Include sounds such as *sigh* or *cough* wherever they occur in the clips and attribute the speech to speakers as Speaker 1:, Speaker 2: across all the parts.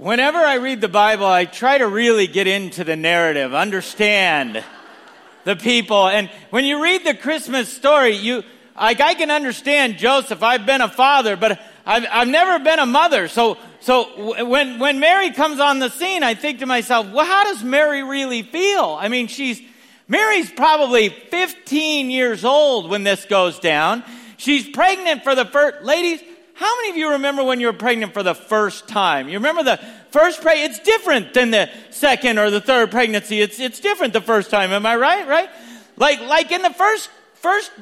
Speaker 1: Whenever I read the Bible, I try to really get into the narrative, understand the people. And when you read the Christmas story, you, like, I can understand Joseph. I've been a father, but I've, I've never been a mother. So, so when, when Mary comes on the scene, I think to myself, well, how does Mary really feel? I mean, she's, Mary's probably 15 years old when this goes down. She's pregnant for the first, ladies, how many of you remember when you were pregnant for the first time? You remember the first pregnancy? It's different than the second or the third pregnancy. It's, it's different the first time. Am I right? Right? Like, like in the first, first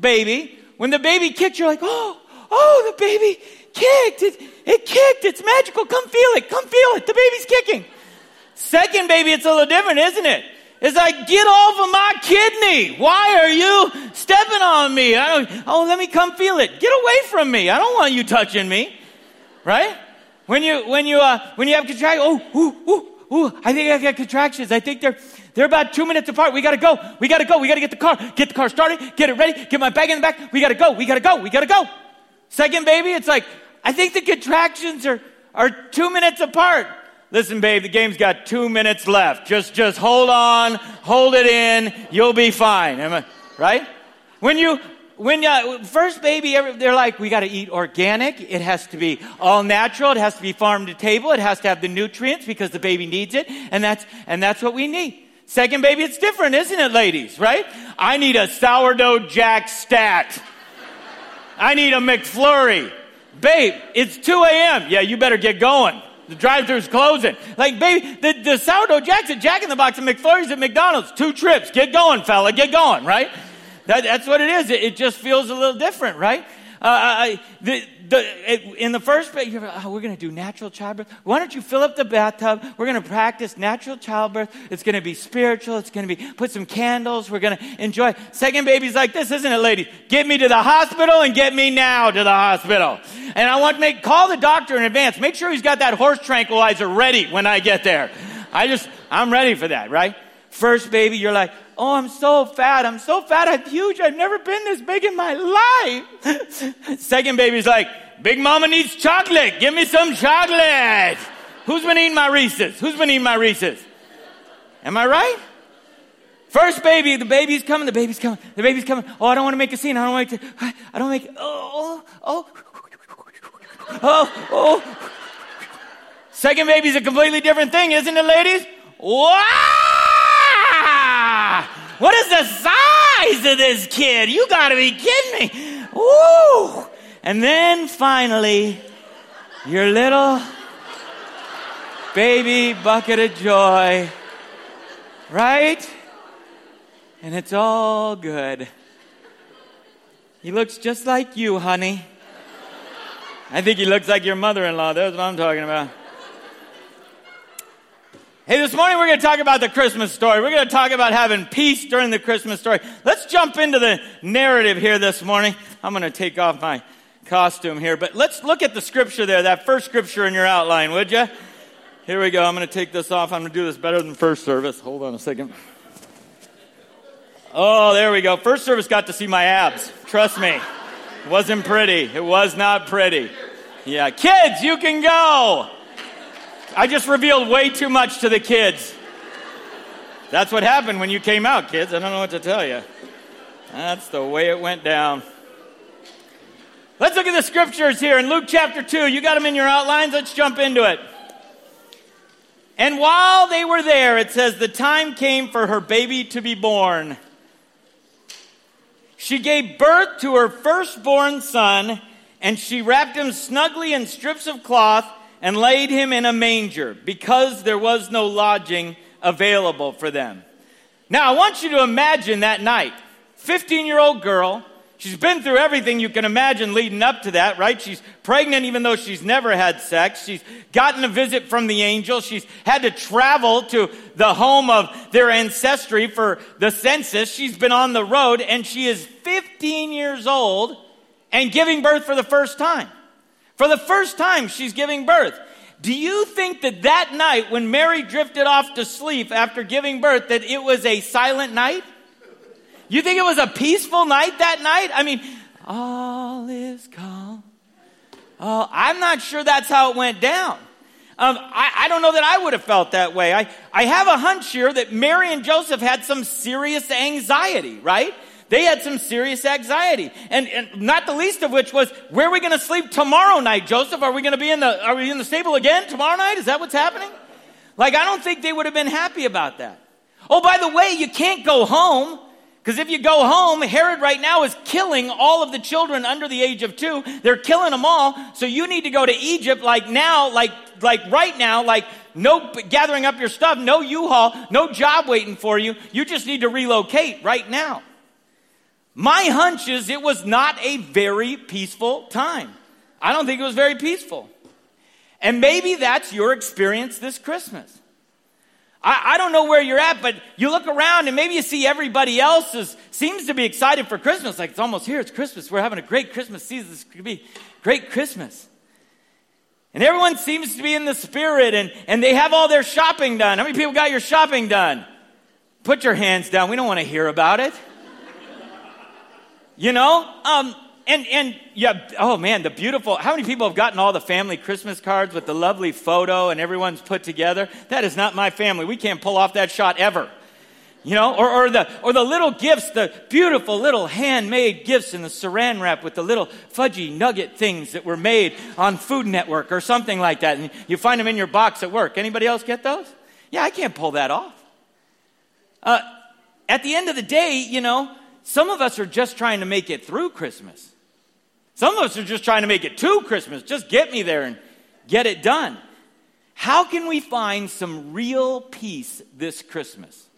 Speaker 1: baby, when the baby kicked, you're like, oh, oh, the baby kicked. It, it kicked. It's magical. Come feel it. Come feel it. The baby's kicking. Second baby, it's a little different, isn't it? It's like, get off of my kidney. Why are you stepping on me? I don't, oh, let me come feel it. Get away from me. I don't want you touching me. Right? When you, when you, uh, when you have contractions, oh, ooh, ooh, ooh, I think I got contractions. I think they're, they're about two minutes apart. We gotta go. We gotta go. We gotta get the car. Get the car started. Get it ready. Get my bag in the back. We gotta go. We gotta go. We gotta go. Second baby, it's like, I think the contractions are, are two minutes apart. Listen, babe, the game's got two minutes left. Just, just hold on, hold it in. You'll be fine. I, right? When you, when you, first baby, they're like, we got to eat organic. It has to be all natural. It has to be farm to table. It has to have the nutrients because the baby needs it. And that's, and that's what we need. Second baby, it's different, isn't it, ladies? Right? I need a sourdough jack stat. I need a McFlurry. Babe, it's 2 a.m. Yeah, you better get going. The drive-thru's closing. Like, baby, the, the sourdough jacks at Jack in the Box and McFlurry's at McDonald's. Two trips. Get going, fella. Get going, right? That, that's what it is. It, it, just feels a little different, right? Uh, I, the, the, in the first place, you're like, oh, we're going to do natural childbirth. Why don't you fill up the bathtub? We're going to practice natural childbirth. It's going to be spiritual. It's going to be, put some candles. We're going to enjoy. Second baby's like this, isn't it, ladies? Get me to the hospital and get me now to the hospital. And I want to make, call the doctor in advance. Make sure he's got that horse tranquilizer ready when I get there. I just, I'm ready for that, right? First baby, you're like, oh, I'm so fat. I'm so fat. I'm huge. I've never been this big in my life. *laughs* Second baby's like, Big Mama needs chocolate. Give me some chocolate. Who's been eating my Reese's? Who's been eating my Reese's? Am I right? First baby, the baby's coming, the baby's coming, the baby's coming. Oh, I don't want to make a scene. I don't want to, I don't make, oh, oh, oh, oh, oh. Second baby's a completely different thing, isn't it, ladies? Wow! What is the size of this kid? You gotta be kidding me. Woo! And then finally, your little baby bucket of joy, right? And it's all good. He looks just like you, honey. I think he looks like your mother in law. That's what I'm talking about. Hey, this morning we're going to talk about the Christmas story. We're going to talk about having peace during the Christmas story. Let's jump into the narrative here this morning. I'm going to take off my costume here, but let's look at the scripture there, that first scripture in your outline, would you? Here we go. I'm going to take this off. I'm going to do this better than first service. Hold on a second. Oh, there we go. First service got to see my abs. Trust me. It wasn't pretty. It was not pretty. Yeah, kids, you can go. I just revealed way too much to the kids. That's what happened when you came out, kids. I don't know what to tell you. That's the way it went down. Let's look at the scriptures here in Luke chapter 2. You got them in your outlines? Let's jump into it. And while they were there, it says, the time came for her baby to be born. She gave birth to her firstborn son, and she wrapped him snugly in strips of cloth and laid him in a manger because there was no lodging available for them. Now, I want you to imagine that night 15 year old girl She's been through everything you can imagine leading up to that, right? She's pregnant even though she's never had sex. She's gotten a visit from the angel. She's had to travel to the home of their ancestry for the census. She's been on the road and she is 15 years old and giving birth for the first time. For the first time, she's giving birth. Do you think that that night when Mary drifted off to sleep after giving birth that it was a silent night? You think it was a peaceful night that night? I mean, all is calm. Oh, I'm not sure that's how it went down. Um, I, I, don't know that I would have felt that way. I, I have a hunch here that Mary and Joseph had some serious anxiety, right? They had some serious anxiety. And, and not the least of which was, where are we going to sleep tomorrow night, Joseph? Are we going to be in the, are we in the stable again tomorrow night? Is that what's happening? Like, I don't think they would have been happy about that. Oh, by the way, you can't go home. Because if you go home, Herod right now is killing all of the children under the age of two. They're killing them all. So you need to go to Egypt like now, like, like right now, like no gathering up your stuff, no U-Haul, no job waiting for you. You just need to relocate right now. My hunch is it was not a very peaceful time. I don't think it was very peaceful. And maybe that's your experience this Christmas. I, I, don't know where you're at, but you look around and maybe you see everybody else is, seems to be excited for Christmas. Like it's almost here, it's Christmas. We're having a great Christmas season. This could be great Christmas. And everyone seems to be in the spirit and, and they have all their shopping done. How many people got your shopping done? Put your hands down. We don't want to hear about it. You know? Um, and and yeah, oh man, the beautiful. How many people have gotten all the family Christmas cards with the lovely photo and everyone's put together? That is not my family. We can't pull off that shot ever. You know, or, or the or the little gifts, the beautiful little handmade gifts in the saran wrap with the little fudgy nugget things that were made on Food Network or something like that, and you find them in your box at work. Anybody else get those? Yeah, I can't pull that off. Uh, at the end of the day, you know, some of us are just trying to make it through Christmas. Some of us are just trying to make it to Christmas. Just get me there and get it done. How can we find some real peace this Christmas?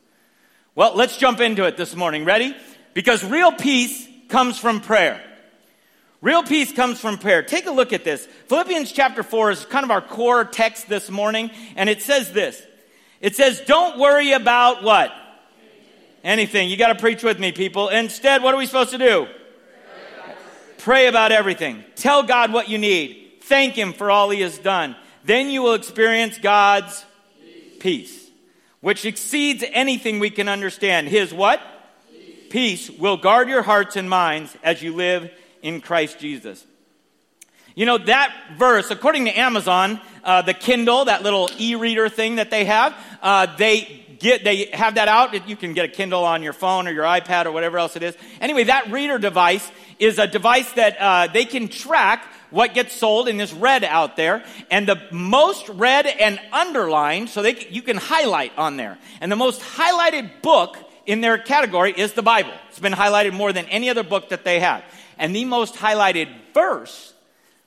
Speaker 1: Well, let's jump into it this morning. Ready? Because real peace comes from prayer. Real peace comes from prayer. Take a look at this. Philippians chapter 4 is kind of our core text this morning, and it says this. It says, Don't worry about what? Anything. You got to preach with me, people. Instead, what are we supposed to do? Pray about everything. Tell God what you need. Thank Him for all He has done. Then you will experience God's peace, peace which exceeds anything we can understand. His what? Peace. peace will guard your hearts and minds as you live in Christ Jesus. You know, that verse, according to Amazon, uh, the Kindle, that little e reader thing that they have, uh, they get, they have that out. You can get a Kindle on your phone or your iPad or whatever else it is. Anyway, that reader device is a device that uh, they can track what gets sold and is read out there. And the most read and underlined, so they, you can highlight on there. And the most highlighted book in their category is the Bible. It's been highlighted more than any other book that they have. And the most highlighted verse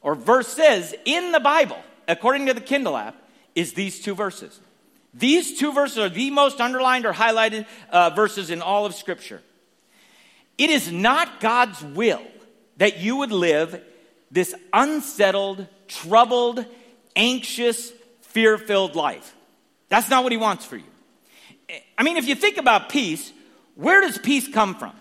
Speaker 1: or verses in the Bible, according to the Kindle app, is these two verses. These two verses are the most underlined or highlighted uh, verses in all of Scripture. It is not God's will that you would live this unsettled, troubled, anxious, fear filled life. That's not what He wants for you. I mean, if you think about peace, where does peace come from?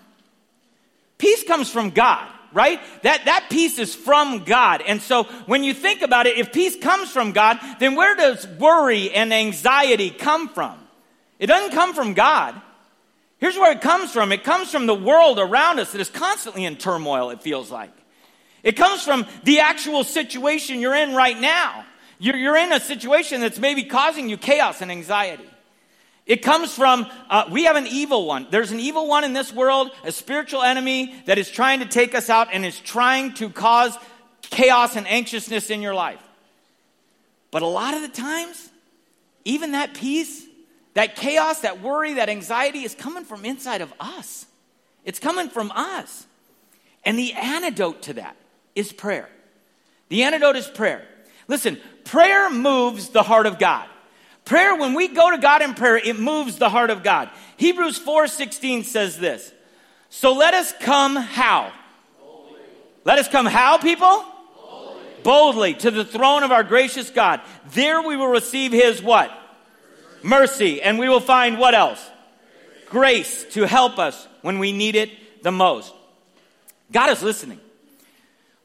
Speaker 1: Peace comes from God, right? That, that peace is from God. And so when you think about it, if peace comes from God, then where does worry and anxiety come from? It doesn't come from God. Here's where it comes from it comes from the world around us that is constantly in turmoil, it feels like. It comes from the actual situation you're in right now. You're, you're in a situation that's maybe causing you chaos and anxiety. It comes from, uh, we have an evil one. There's an evil one in this world, a spiritual enemy that is trying to take us out and is trying to cause chaos and anxiousness in your life. But a lot of the times, even that peace that chaos, that worry, that anxiety is coming from inside of us. It's coming from us. And the antidote to that is prayer. The antidote is prayer. Listen, prayer moves the heart of God. Prayer, when we go to God in prayer, it moves the heart of God. Hebrews 4:16 says this. So let us come how? Boldly. Let us come how, people? Boldly. Boldly to the throne of our gracious God. There we will receive his what? mercy, and we will find what else? Grace to help us when we need it the most. God is listening.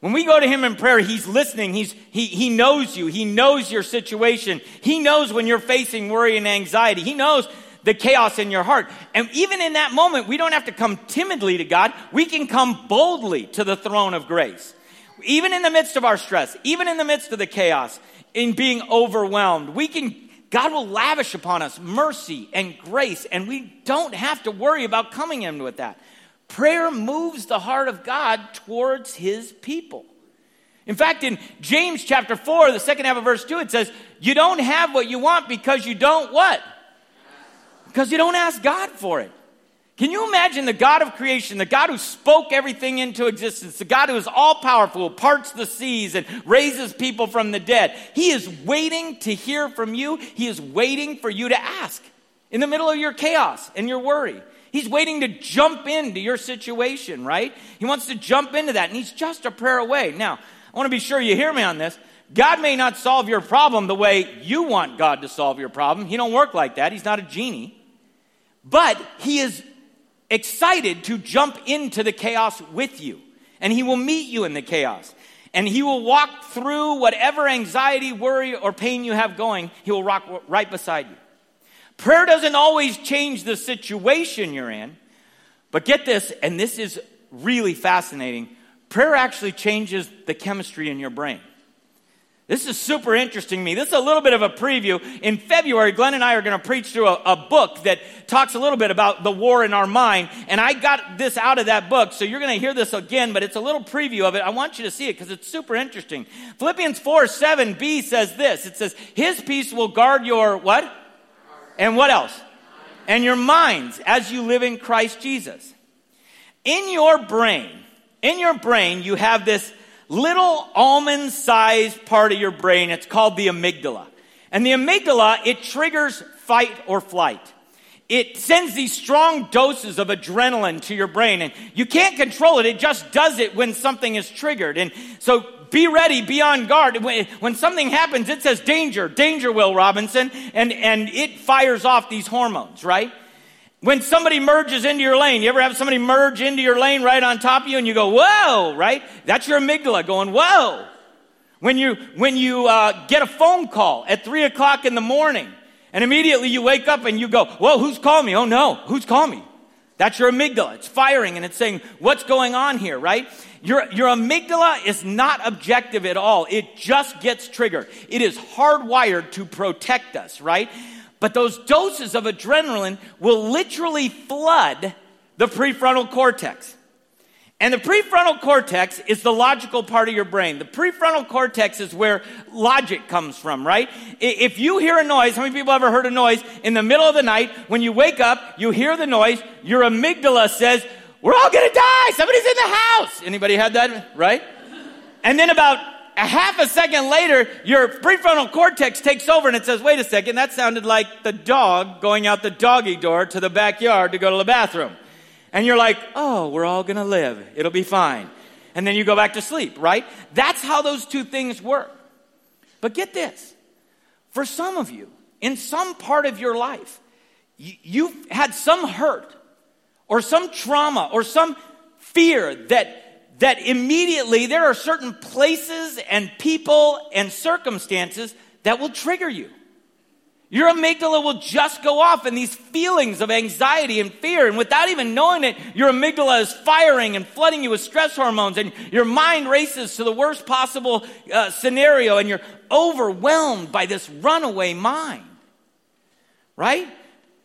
Speaker 1: When we go to Him in prayer, He's listening. He's, he, he knows you. He knows your situation. He knows when you're facing worry and anxiety. He knows the chaos in your heart. And even in that moment, we don't have to come timidly to God. We can come boldly to the throne of grace. Even in the midst of our stress, even in the midst of the chaos, in being overwhelmed. We can, God will lavish upon us mercy and grace, and we don't have to worry about coming in with that. Prayer moves the heart of God towards his people. In fact, in James chapter 4, the second half of verse 2, it says, You don't have what you want because you don't what? Because you don't ask God for it. Can you imagine the God of creation, the God who spoke everything into existence, the God who is all powerful, who parts the seas and raises people from the dead? He is waiting to hear from you. He is waiting for you to ask in the middle of your chaos and your worry. He's waiting to jump into your situation, right? He wants to jump into that, and he's just a prayer away. Now, I want to be sure you hear me on this. God may not solve your problem the way you want God to solve your problem. He don't work like that. He's not a genie. But he is excited to jump into the chaos with you. And he will meet you in the chaos. And he will walk through whatever anxiety, worry, or pain you have going. He will walk right beside you. Prayer doesn't always change the situation you're in. But get this, and this is really fascinating prayer actually changes the chemistry in your brain. This is super interesting to me. This is a little bit of a preview. In February, Glenn and I are going to preach through a, a, book that talks a little bit about the war in our mind. And I got this out of that book, so you're going to hear this again, but it's a little preview of it. I want you to see it because it's super interesting. Philippians 4 7b says this it says, His peace will guard your what? And what else? And your minds as you live in Christ Jesus. In your brain, in your brain, you have this little almond sized part of your brain. It's called the amygdala. And the amygdala, it triggers fight or flight. It sends these strong doses of adrenaline to your brain and you can't control it. It just does it when something is triggered. And so be ready, be on guard. When, something happens, it says danger, danger, Will Robinson, and, and it fires off these hormones, right? When somebody merges into your lane, you ever have somebody merge into your lane right on top of you and you go, whoa, right? That's your amygdala going, whoa. When you, when you uh, get a phone call at three o'clock in the morning and immediately you wake up and you go, whoa, who's calling me? Oh no, who's calling me? That's your amygdala. It's firing and it's saying, what's going on here, right? Your, your amygdala is not objective at all. It just gets triggered. It is hardwired to protect us, right? But those doses of adrenaline will literally flood the prefrontal cortex. And the prefrontal cortex is the logical part of your brain. The prefrontal cortex is where logic comes from, right? If you hear a noise, how many people ever heard a noise in the middle of the night? When you wake up, you hear the noise, your amygdala says, we're all gonna die! Somebody's in the house! Anybody had that, right? And then about a half a second later, your prefrontal cortex takes over and it says, wait a second, that sounded like the dog going out the doggy door to the backyard to go to the bathroom. And you're like, oh, we're all gonna live. It'll be fine. And then you go back to sleep, right? That's how those two things work. But get this. For some of you, in some part of your life, you've had some hurt or some trauma or some fear that that immediately there are certain places and people and circumstances that will trigger you. Your amygdala will just go off and these feelings of anxiety and fear. And without even knowing it, your amygdala is firing and flooding you with stress hormones and your mind races to the worst possible uh, scenario and you're overwhelmed by this runaway mind. Right?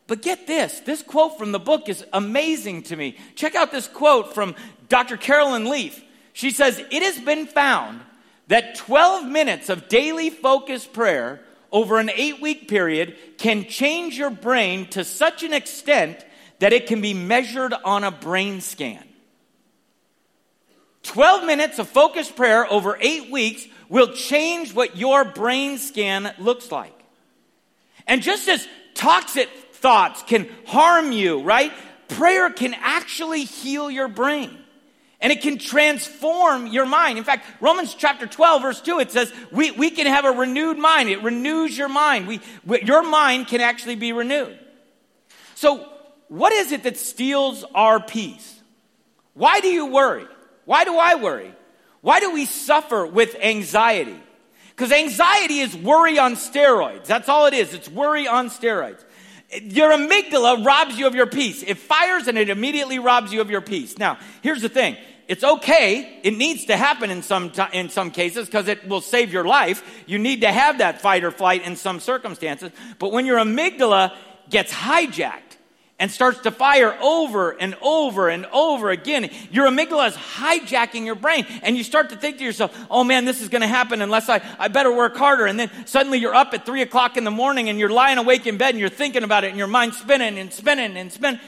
Speaker 1: But get this this quote from the book is amazing to me. Check out this quote from Dr. Caroline Leaf. She says, It has been found that 12 minutes of daily focused prayer over an eight week period can change your brain to such an extent that it can be measured on a brain scan. 12 minutes of focused prayer over eight weeks will change what your brain scan looks like. And just as toxic thoughts can harm you, right? Prayer can actually heal your brain. And it can transform your mind. In fact, Romans chapter 12, verse 2, it says, we, we can have a renewed mind. It renews your mind. We, we, your mind can actually be renewed. So, what is it that steals our peace? Why do you worry? Why do I worry? Why do we suffer with anxiety? Because anxiety is worry on steroids. That's all it is. It's worry on steroids. Your amygdala robs you of your peace. It fires and it immediately robs you of your peace. Now, here's the thing it's okay. It needs to happen in some, in some cases because it will save your life. You need to have that fight or flight in some circumstances. But when your amygdala gets hijacked, and starts to fire over and over and over again. Your amygdala is hijacking your brain, and you start to think to yourself, oh man, this is going to happen unless I, I better work harder. And then suddenly you're up at three o'clock in the morning and you're lying awake in bed and you're thinking about it and your mind's spinning and spinning and spinning.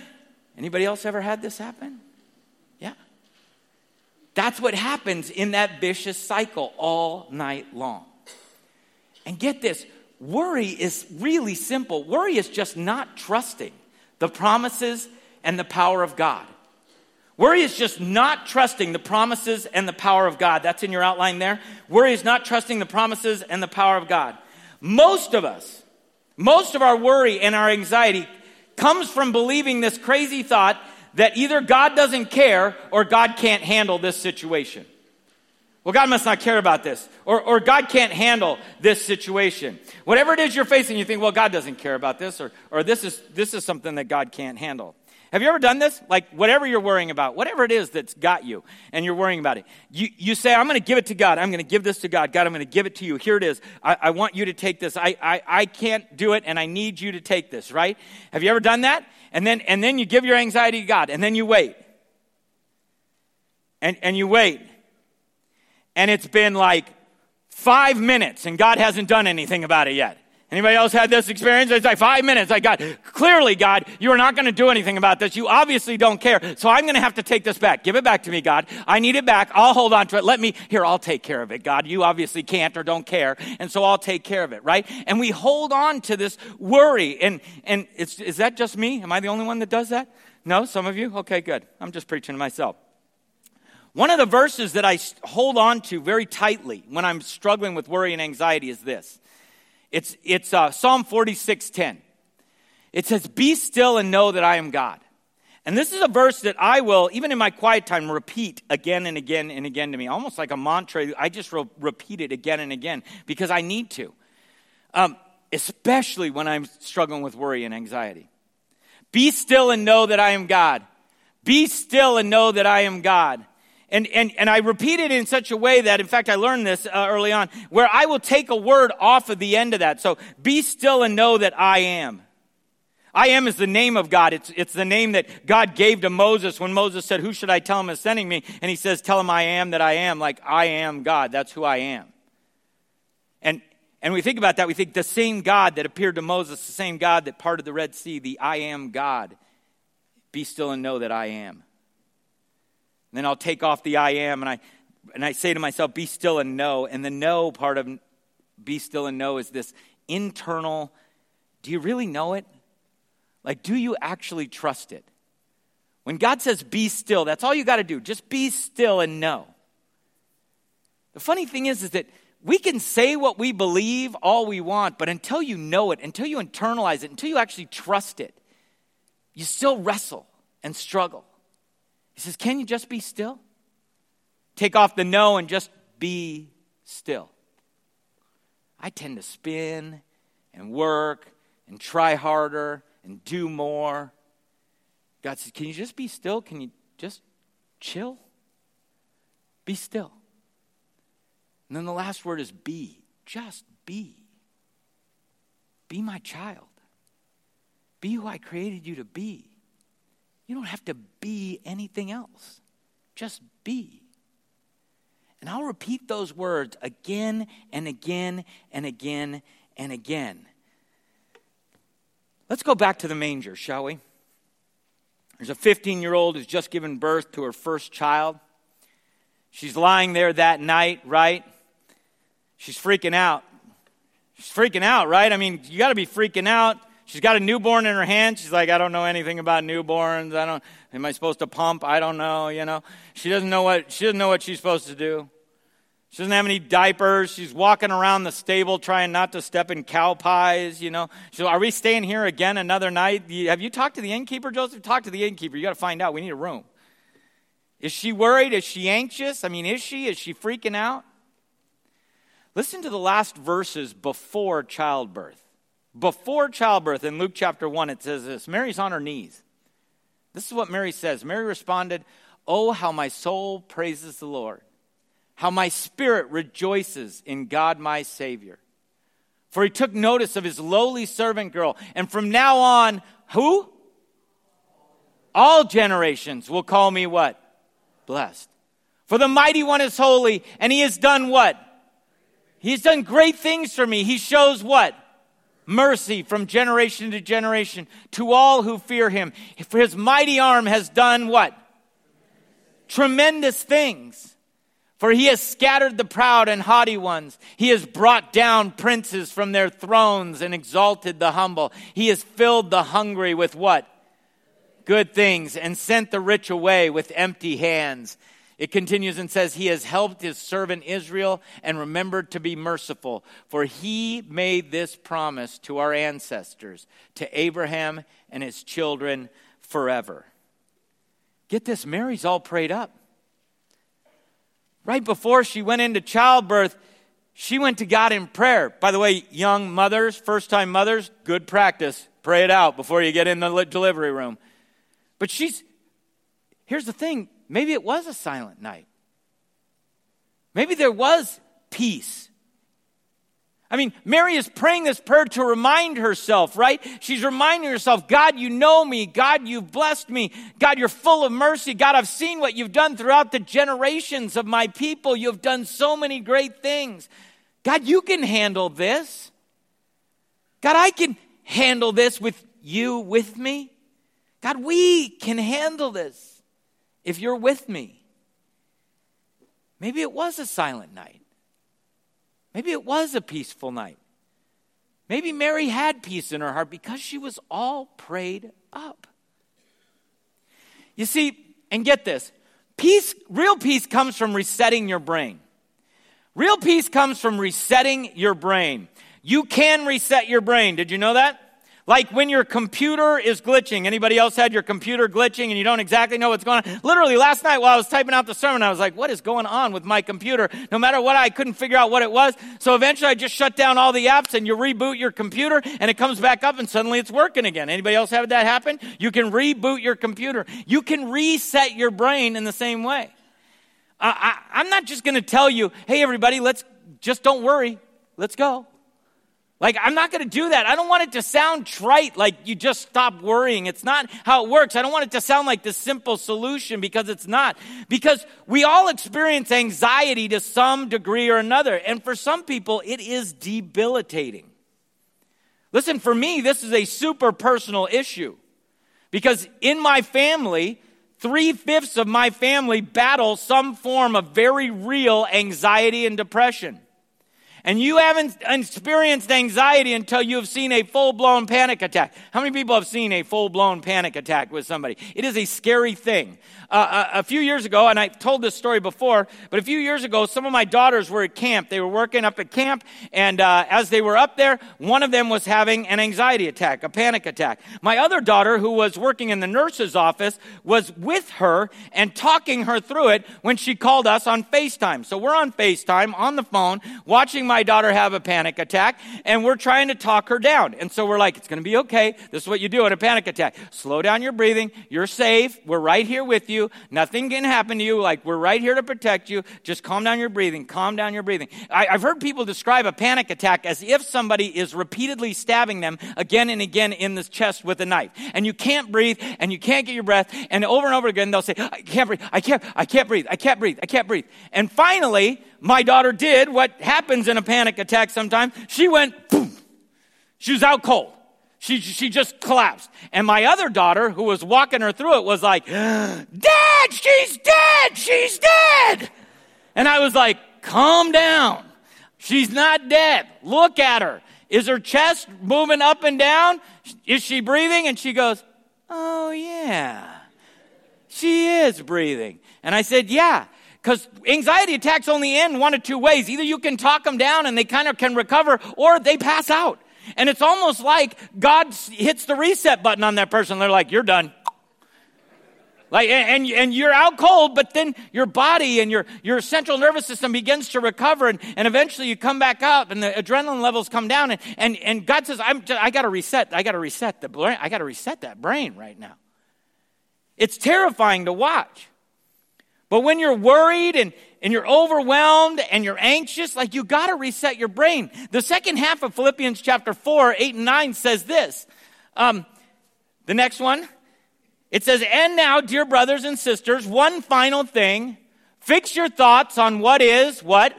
Speaker 1: Anybody else ever had this happen? Yeah. That's what happens in that vicious cycle all night long. And get this worry is really simple. Worry is just not trusting the promises and the power of God. Worry is just not trusting the promises and the power of God. That's in your outline there. Worry is not trusting the promises and the power of God. Most of us, most of our worry and our anxiety comes from believing this crazy thought that either God doesn't care or God can't handle this situation. Well, God must not care about this. Or, or God can't handle this situation. Whatever it is you're facing, you think, well, God doesn't care about this, or, or this, is, this is something that God can't handle. Have you ever done this? Like, whatever you're worrying about, whatever it is that's got you, and you're worrying about it, you, you say, I'm going to give it to God. I'm going to give this to God. God, I'm going to give it to you. Here it is. I, I want you to take this. I, I, I can't do it, and I need you to take this, right? Have you ever done that? And then, and then you give your anxiety to God, and then you wait. And, and you wait and it's been like five minutes and God hasn't done anything about it yet. Anybody else had this experience? It's like five minutes. Like, God, clearly, God, you are not going to do anything about this. You obviously don't care. So I'm going to have to take this back. Give it back to me, God. I need it back. I'll hold on to it. Let me, here, I'll take care of it, God. You obviously can't or don't care. And so I'll take care of it, right? And we hold on to this worry. And, and it's, is that just me? Am I the only one that does that? No, some of you? Okay, good. I'm just preaching to myself. One of the verses that I hold on to very tightly when I'm struggling with worry and anxiety is this. It's, it's uh, Psalm 46:10. It says, Be still and know that I am God. And this is a verse that I will, even in my quiet time, repeat again and again and again to me, almost like a mantra. I just re- repeat it again and again because I need to, um, especially when I'm struggling with worry and anxiety. Be still and know that I am God. Be still and know that I am God. And, and, and I repeat it in such a way that, in fact, I learned this uh, early on, where I will take a word off of the end of that. So, be still and know that I am. I am is the name of God. It's, it's the name that God gave to Moses when Moses said, Who should I tell him is sending me? And he says, Tell him I am that I am, like I am God. That's who I am. And, and we think about that, we think the same God that appeared to Moses, the same God that parted the Red Sea, the I am God. Be still and know that I am. And then I'll take off the I am and I, and I say to myself, be still and know. And the know part of be still and know is this internal do you really know it? Like, do you actually trust it? When God says be still, that's all you got to do. Just be still and know. The funny thing is, is that we can say what we believe all we want, but until you know it, until you internalize it, until you actually trust it, you still wrestle and struggle. He says, Can you just be still? Take off the no and just be still. I tend to spin and work and try harder and do more. God says, Can you just be still? Can you just chill? Be still. And then the last word is be. Just be. Be my child. Be who I created you to be. You don't have to be anything else. Just be. And I'll repeat those words again and again and again and again. Let's go back to the manger, shall we? There's a 15 year old who's just given birth to her first child. She's lying there that night, right? She's freaking out. She's freaking out, right? I mean, you got to be freaking out She's got a newborn in her hand. She's like, I don't know anything about newborns. I don't. Am I supposed to pump? I don't know. You know, she doesn't know what she doesn't know what she's supposed to do. She doesn't have any diapers. She's walking around the stable trying not to step in cow pies, you know. So are we staying here again another night? Have you talked to the innkeeper, Joseph? Talk to the innkeeper. You got to find out. We need a room. Is she worried? Is she anxious? I mean, is she? Is she freaking out? Listen to the last verses before childbirth. Before childbirth, in Luke chapter 1, it says this Mary's on her knees. This is what Mary says. Mary responded, Oh, how my soul praises the Lord, how my spirit rejoices in God my Savior. For he took notice of his lowly servant girl. And from now on, who? All generations will call me what? Blessed. For the mighty one is holy, and he has done what? He's done great things for me. He shows what? Mercy from generation to generation to all who fear him. For his mighty arm has done what? tremendous things. For he has scattered the proud and haughty ones. He has brought down princes from their thrones and exalted the humble. He has filled the hungry with what? Good things and sent the rich away with empty hands. It continues and says, He has helped His servant Israel and remembered to be merciful, for He made this promise to our ancestors, to Abraham and his children forever. Get this, Mary's all prayed up. Right before she went into childbirth, she went to God in prayer. By the way, young mothers, first time mothers, good practice. Pray it out before you get in the delivery room. But she's, here's the thing maybe it was a silent night. Maybe there was peace. I mean, Mary is praying this prayer to remind herself, right? She's reminding herself, God, you know me. God, you've blessed me. God, you're full of mercy. God, I've seen what you've done throughout the generations of my people. You've done so many great things. God, you can handle this. God, I can handle this with you with me. God, we can handle this if you're with me. Maybe it was a silent night. Maybe it was a peaceful night. Maybe Mary had peace in her heart because she was all prayed up. You see, and get this peace, real peace comes from resetting your brain. Real peace comes from resetting your brain. You can reset your brain. Did you know that? Like when your computer is glitching. Anybody else had your computer glitching and you don't exactly know what's going on? Literally last night while I was typing out the sermon, I was like, what is going on with my computer? No matter what, I couldn't figure out what it was. So eventually I just shut down all the apps and you reboot your computer and it comes back up and suddenly it's working again. Anybody else have that happen? You can reboot your computer. You can reset your brain in the same way. I, I, I'm not just going to tell you, hey everybody, let's just don't worry. Let's go. Like, I'm not going to do that. I don't want it to sound trite, like you just stop worrying. It's not how it works. I don't want it to sound like the simple solution because it's not. Because we all experience anxiety to some degree or another. And for some people, it is debilitating. Listen, for me, this is a super personal issue. Because in my family, three fifths of my family battle some form of very real anxiety and depression. And you haven't experienced anxiety until you have seen a full blown panic attack. How many people have seen a full blown panic attack with somebody? It is a scary thing. Uh, a, a, few years ago, and I've told this story before, but a few years ago, some of my daughters were at camp. They were working up at camp, and uh, as they were up there, one of them was having an anxiety attack, a panic attack. My other daughter, who was working in the nurse's office, was with her and talking her through it when she called us on FaceTime. So we're on FaceTime on the phone, watching my daughter have a panic attack, and we're trying to talk her down. And so we're like, it's going to be okay. This is what you do in a panic attack. Slow down your breathing. You're safe. We're right here with you. Nothing can happen to you. Like, we're right here to protect you. Just calm down your breathing. Calm down your breathing. I, have heard people describe a panic attack as if somebody is repeatedly stabbing them again and again in the chest with a knife. And you can't breathe and you can't get your breath. And over and over again, they'll say, I can't breathe. I can't, I can't breathe. I can't breathe. I can't breathe. And finally, my daughter did what happens in a panic attack sometimes. She went, boom. She was out cold. She, she just collapsed. And my other daughter, who was walking her through it, was like, *gasps* Dad, she's dead! She's dead! And I was like, calm down. She's not dead. Look at her. Is her chest moving up and down? Is she breathing? And she goes, Oh, yeah. She is breathing. And I said, Yeah. Because anxiety attacks only end one of two ways. Either you can talk them down and they kind of can recover, or they pass out. And it's almost like God hits the reset button on that person. They're like, you're done. Like, and, and you're out cold, but then your body and your, your central nervous system begins to recover, and, and eventually you come back up, and the adrenaline levels come down, and, and, and God says, I'm, just, I got to reset, I got to reset the brain, I got to reset that brain right now. It's terrifying to watch. But when you're worried and, and you're overwhelmed and you're anxious, like you got to reset your brain. The second half of Philippians chapter 4, 8 and 9 says this. Um, the next one, it says, And now, dear brothers and sisters, one final thing. Fix your thoughts on what is what?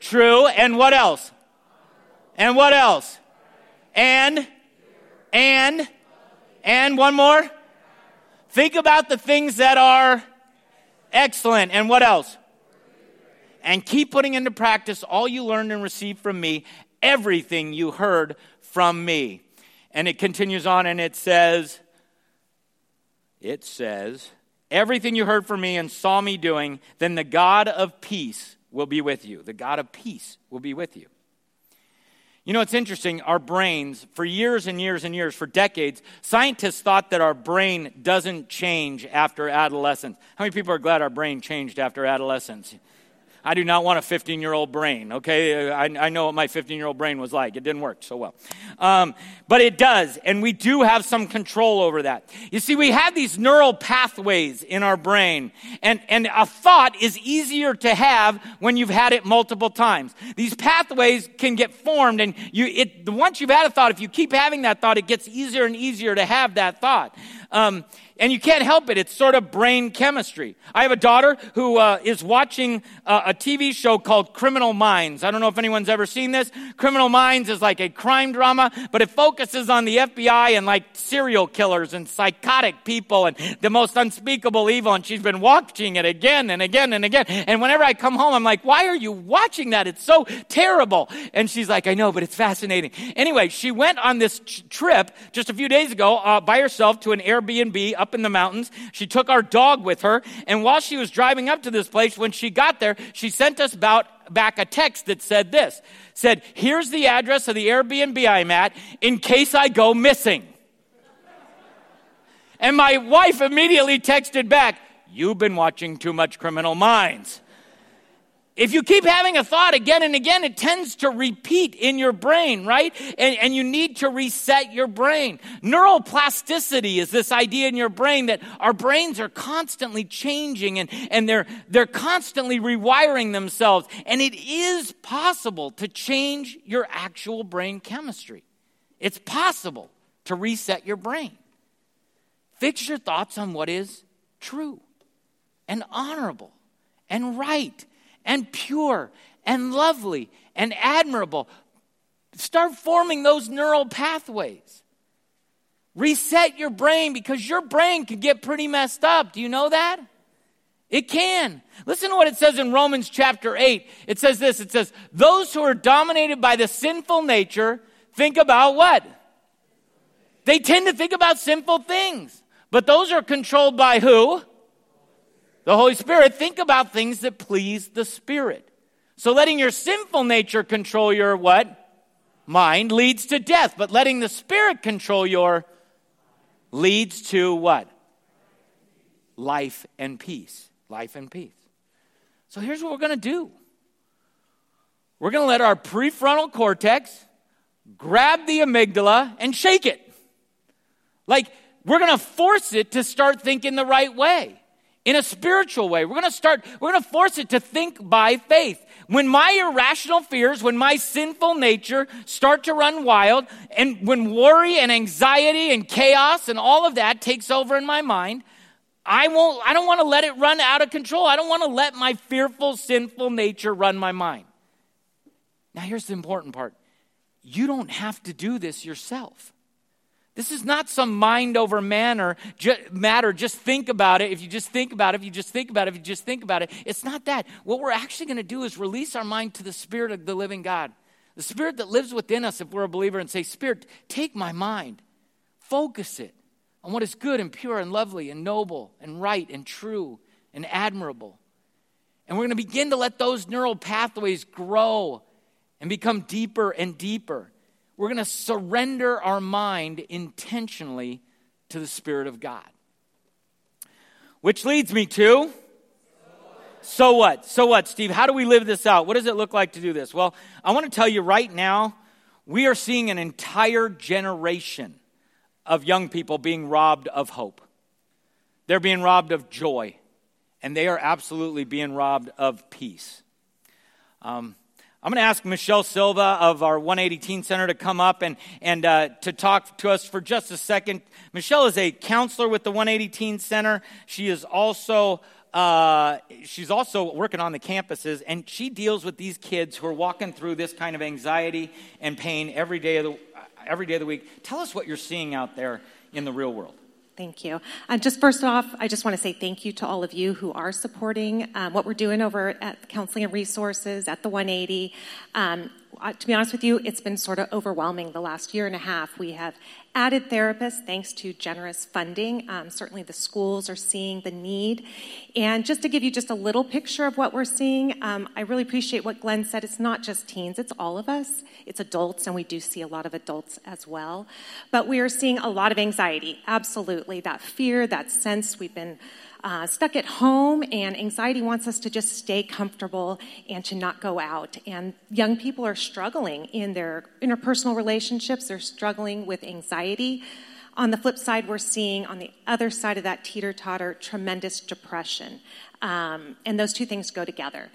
Speaker 1: True. And what else? And what else? And, and, and one more. Think about the things that are excellent. And what else? And keep putting into practice all you learned and received from me, everything you heard from me. And it continues on and it says, it says, everything you heard from me and saw me doing, then the God of peace will be with you. The God of peace will be with you. You know, it's interesting. Our brains, for years and years and years, for decades, scientists thought that our brain doesn't change after adolescence. How many people are glad our brain changed after adolescence? I do not want a 15 year old brain, okay? I, I, know what my 15 year old brain was like. It didn't work so well. Um, but it does, and we do have some control over that. You see, we have these neural pathways in our brain, and, and a thought is easier to have when you've had it multiple times. These pathways can get formed, and you, it, once you've had a thought, if you keep having that thought, it gets easier and easier to have that thought. Um, and you can't help it. It's sort of brain chemistry. I have a daughter who uh, is watching uh, a TV show called Criminal Minds. I don't know if anyone's ever seen this. Criminal Minds is like a crime drama, but it focuses on the FBI and like serial killers and psychotic people and the most unspeakable evil. And she's been watching it again and again and again. And whenever I come home, I'm like, why are you watching that? It's so terrible. And she's like, I know, but it's fascinating. Anyway, she went on this trip just a few days ago uh, by herself to an Airbnb up up in the mountains. She took our dog with her. And while she was driving up to this place, when she got there, she sent us about, back a text that said this, said, here's the address of the Airbnb I'm at in case I go missing. and my wife immediately texted back, you've been watching too much Criminal Minds. If you keep having a thought again and again, it tends to repeat in your brain, right? And, and you need to reset your brain. Neuroplasticity is this idea in your brain that our brains are constantly changing and, and they're, they're constantly rewiring themselves. And it is possible to change your actual brain chemistry. It's possible to reset your brain. Fix your thoughts on what is true and honorable and right and pure and lovely and admirable. Start forming those neural pathways. Reset your brain because your brain can get pretty messed up. Do you know that? It can. Listen to what it says in Romans chapter 8. It says this it says, Those who are dominated by the sinful nature think about what? They tend to think about sinful things. But those are controlled by who? The Holy Spirit, think about things that please the Spirit. So letting your sinful nature control your what? Mind leads to death, but letting the Spirit control your leads to what? Life and peace. Life and peace. So here's what we're going to do. We're going to let our prefrontal cortex grab the amygdala and shake it. Like, we're going to force it to start thinking the right way in a spiritual way. We're going to start, we're going to force it to think by faith. When my irrational fears, when my sinful nature start to run wild, and when worry and anxiety and chaos and all of that takes over in my mind, I won't, I don't want to let it run out of control. I don't want to let my fearful, sinful nature run my mind. Now, here's the important part you don't have to do this yourself. This is not some mind over manner, ju- matter. Just think about it. If you just think about it, if you just think about it, if you just think about it, it's not that. What we're actually going to do is release our mind to the Spirit of the living God, the Spirit that lives within us if we're a believer, and say, Spirit, take my mind, focus it on what is good and pure and lovely and noble and right and true and admirable. And we're going to begin to let those neural pathways grow and become deeper and deeper we're going to surrender our mind intentionally to the Spirit of God. Which leads me to so what? So what, Steve? How do we live this out? What does it look like to do this? Well, I want to tell you right now, we are seeing an entire generation of young people being robbed of hope. They're being robbed of joy and they are absolutely being robbed of peace. Um, I'm going to ask Michelle Silva of our 180 Teen Center to come up and, and uh, to talk to us for just a second. Michelle is a counselor with the 180 Teen Center. She is also uh, she's also working on the campuses, and she deals with these kids who are walking through this kind of anxiety and pain every day of the every day of the week. Tell us what you're seeing out there in the real world.
Speaker 2: Thank you. Uh, just first off, I just want to say thank you to all of you who are supporting um, what we're doing over at Counseling and Resources at the 180. Um, to be honest with you, it's been sort of overwhelming the last year and a half. We have added therapists thanks to generous funding. Um, certainly, the schools are seeing the need. And just to give you just a little picture of what we're seeing, um, I really appreciate what Glenn said. It's not just teens, it's all of us. It's adults, and we do see a lot of adults as well. But we are seeing a lot of anxiety, absolutely. That fear, that sense we've been uh, stuck at home, and anxiety wants us to just stay comfortable and to not go out. And young people are struggling in their interpersonal relationships, they're struggling with anxiety. On the flip side, we're seeing on the other side of that teeter totter tremendous depression. Um, and those two things go together.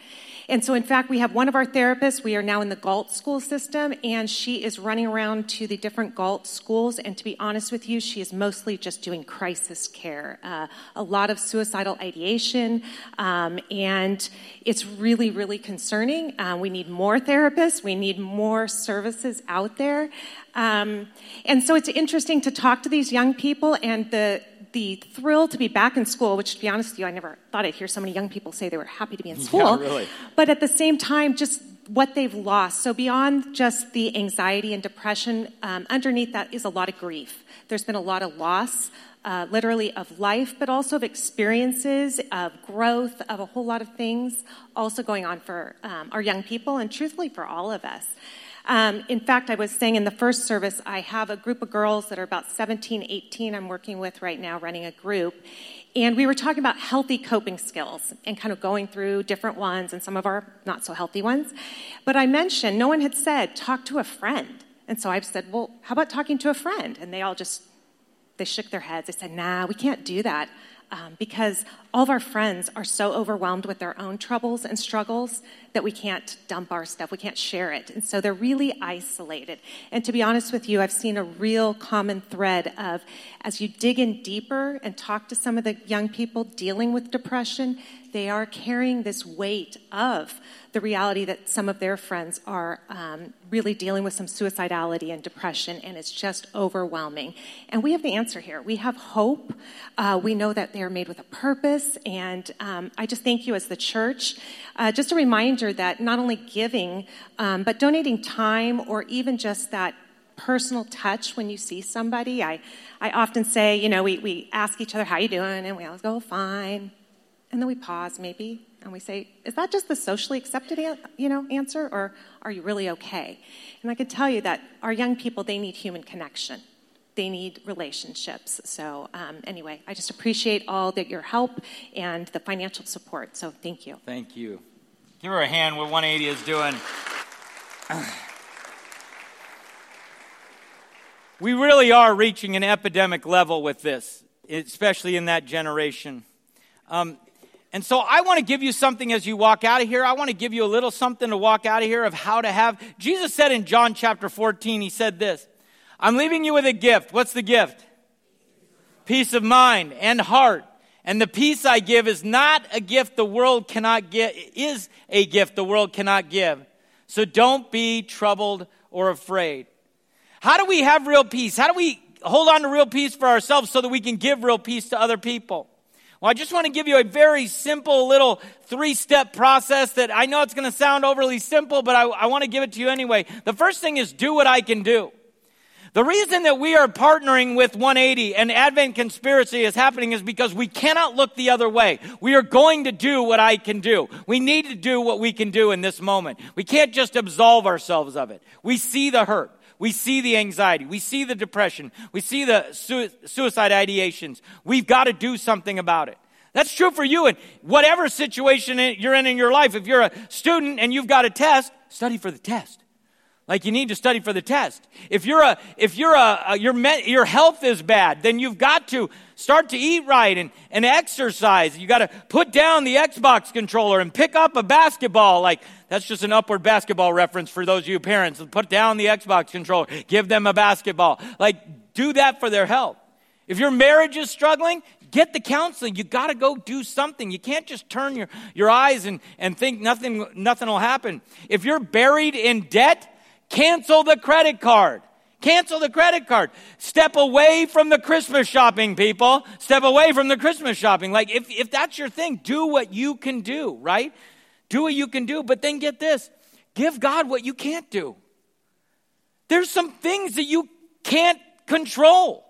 Speaker 2: And so, in fact, we have one of our therapists. We are now in the Galt school system, and she is running around to the different Galt schools. And to be honest with you, she is mostly just doing crisis care, uh, a lot of suicidal ideation, um, and it's really, really concerning. Uh, we need more therapists, we need more services out there. Um, and so, it's interesting to talk to these young people, and the the thrill to be back in school, which to be honest with you, I never thought I'd hear so many young people say they were happy to be in *laughs* school.
Speaker 1: Yeah, really.
Speaker 2: But at the same time, just what they've lost. So beyond just the anxiety and depression, um, underneath that is a lot of grief. There's been a lot of loss. Uh, literally of life, but also of experiences, of growth, of a whole lot of things also going on for um, our young people and truthfully for all of us. Um, in fact, I was saying in the first service, I have a group of girls that are about 17, 18, I'm working with right now, running a group. And we were talking about healthy coping skills and kind of going through different ones and some of our not so healthy ones. But I mentioned, no one had said, talk to a friend. And so I said, well, how about talking to a friend? And they all just, they shook their heads. They said, nah, we can't do that um, because all of our friends are so overwhelmed with their own troubles and struggles that we can't dump our stuff, we can't share it. And so they're really isolated. And to be honest with you, I've seen a real common thread of as you dig in deeper and talk to some of the young people dealing with depression, they are carrying this weight of the reality that some of their friends are um, really dealing with some suicidality and depression, and it's just overwhelming. And we have the answer here. We have hope. Uh, we know that they are made with a purpose, and um, I just thank you as the church. Uh, just a reminder that not only giving, um, but donating time or even just that personal touch when you see somebody. I, I often say, you know, we, we ask each other, how you doing? And we always go, fine. And then we pause maybe and we say, is that just the socially accepted you know, answer or are you really okay? And I can tell you that our young people, they need human connection. They need relationships. So, um, anyway, I just appreciate all that your help and the financial support. So, thank you.
Speaker 1: Thank you. Give her a hand what 180 is doing. *clears throat* we really are reaching an epidemic level with this, especially in that generation. Um, and so I want to give you something as you walk out of here. I want to give you a little something to walk out of here of how to have. Jesus said in John chapter 14, he said this I'm leaving you with a gift. What's the gift? Peace of mind and heart. And the peace I give is not a gift the world cannot give, is a gift the world cannot give. So don't be troubled or afraid. How do we have real peace? How do we hold on to real peace for ourselves so that we can give real peace to other people? Well, I just want to give you a very simple little three step process that I know it's going to sound overly simple, but I, I want to give it to you anyway. The first thing is do what I can do. The reason that we are partnering with 180 and Advent Conspiracy is happening is because we cannot look the other way. We are going to do what I can do. We need to do what we can do in this moment. We can't just absolve ourselves of it. We see the hurt. We see the anxiety. We see the depression. We see the su- suicide ideations. We've got to do something about it. That's true for you in whatever situation you're in in your life. If you're a student and you've got a test, study for the test. Like you need to study for the test. If you're a, if you're a, a your, me, your health is bad, then you've got to start to eat right and, and exercise. You got to put down the Xbox controller and pick up a basketball. Like that's just an upward basketball reference for those of you parents. Put down the Xbox controller, give them a basketball. Like do that for their health. If your marriage is struggling, get the counseling. You got to go do something. You can't just turn your, your eyes and, and think nothing, nothing will happen. If you're buried in debt, Cancel the credit card. Cancel the credit card. Step away from the Christmas shopping, people. Step away from the Christmas shopping. Like, if, if that's your thing, do what you can do, right? Do what you can do, but then get this give God what you can't do. There's some things that you can't control.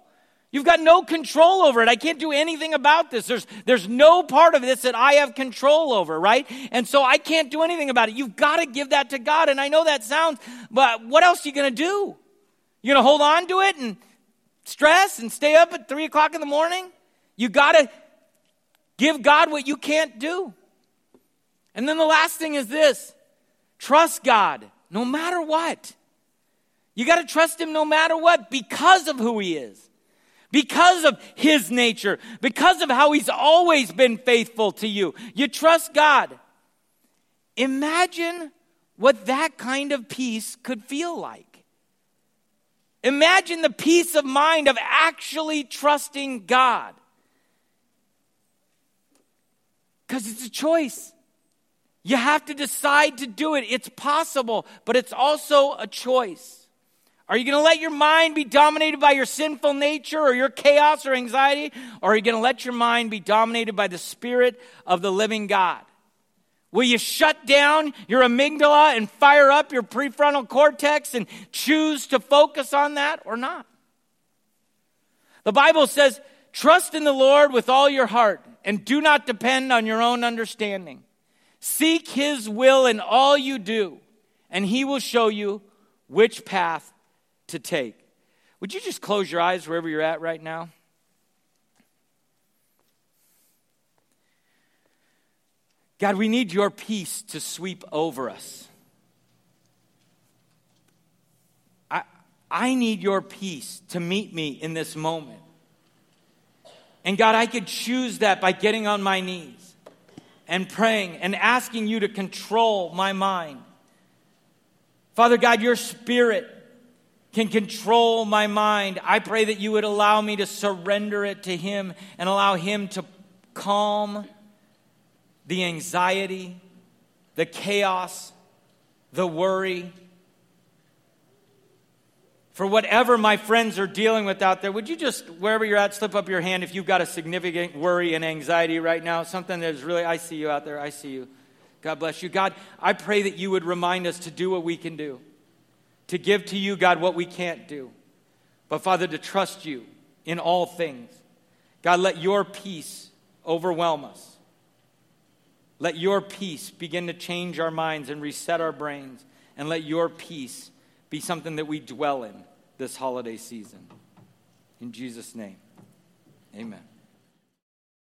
Speaker 1: You've got no control over it. I can't do anything about this. There's, there's no part of this that I have control over, right? And so I can't do anything about it. You've got to give that to God. And I know that sounds, but what else are you going to do? You're going to hold on to it and stress and stay up at three o'clock in the morning? You got to give God what you can't do. And then the last thing is this trust God no matter what. You got to trust Him no matter what because of who He is because of his nature, because of how he's always been faithful to you. You trust God. Imagine what that kind of peace could feel like. Imagine the peace of mind of actually trusting God. Because it's a choice. You have to decide to do it. It's possible, but it's also a choice. Are you going to let your mind be dominated by your sinful nature or your chaos or anxiety? Or are you going to let your mind be dominated by the Spirit of the living God? Will you shut down your amygdala and fire up your prefrontal cortex and choose to focus on that or not? The Bible says, trust in the Lord with all your heart and do not depend on your own understanding. Seek his will in all you do, and he will show you which path to take. Would you just close your eyes wherever you're at right now? God, we need your peace to sweep over us. I, I need your peace to meet me in this moment. And God, I could choose that by getting on my knees and praying and asking you to control my mind. Father God, your spirit can control my mind. I pray that you would allow me to surrender it to Him and allow Him to calm the anxiety, the chaos, the worry. For whatever my friends are dealing with out there, would you just, wherever you're at, slip up your hand if you've got a significant worry and anxiety right now? Something that's really, I see you out there, I see you. God bless you. God, I pray that you would remind us to do what we can do to give to you, God, what we can't do. But Father, to trust you in all things. God, let your peace overwhelm us. Let your peace begin to change our minds and reset our brains. And let your peace be something that we dwell in this holiday season. In Jesus' name, amen.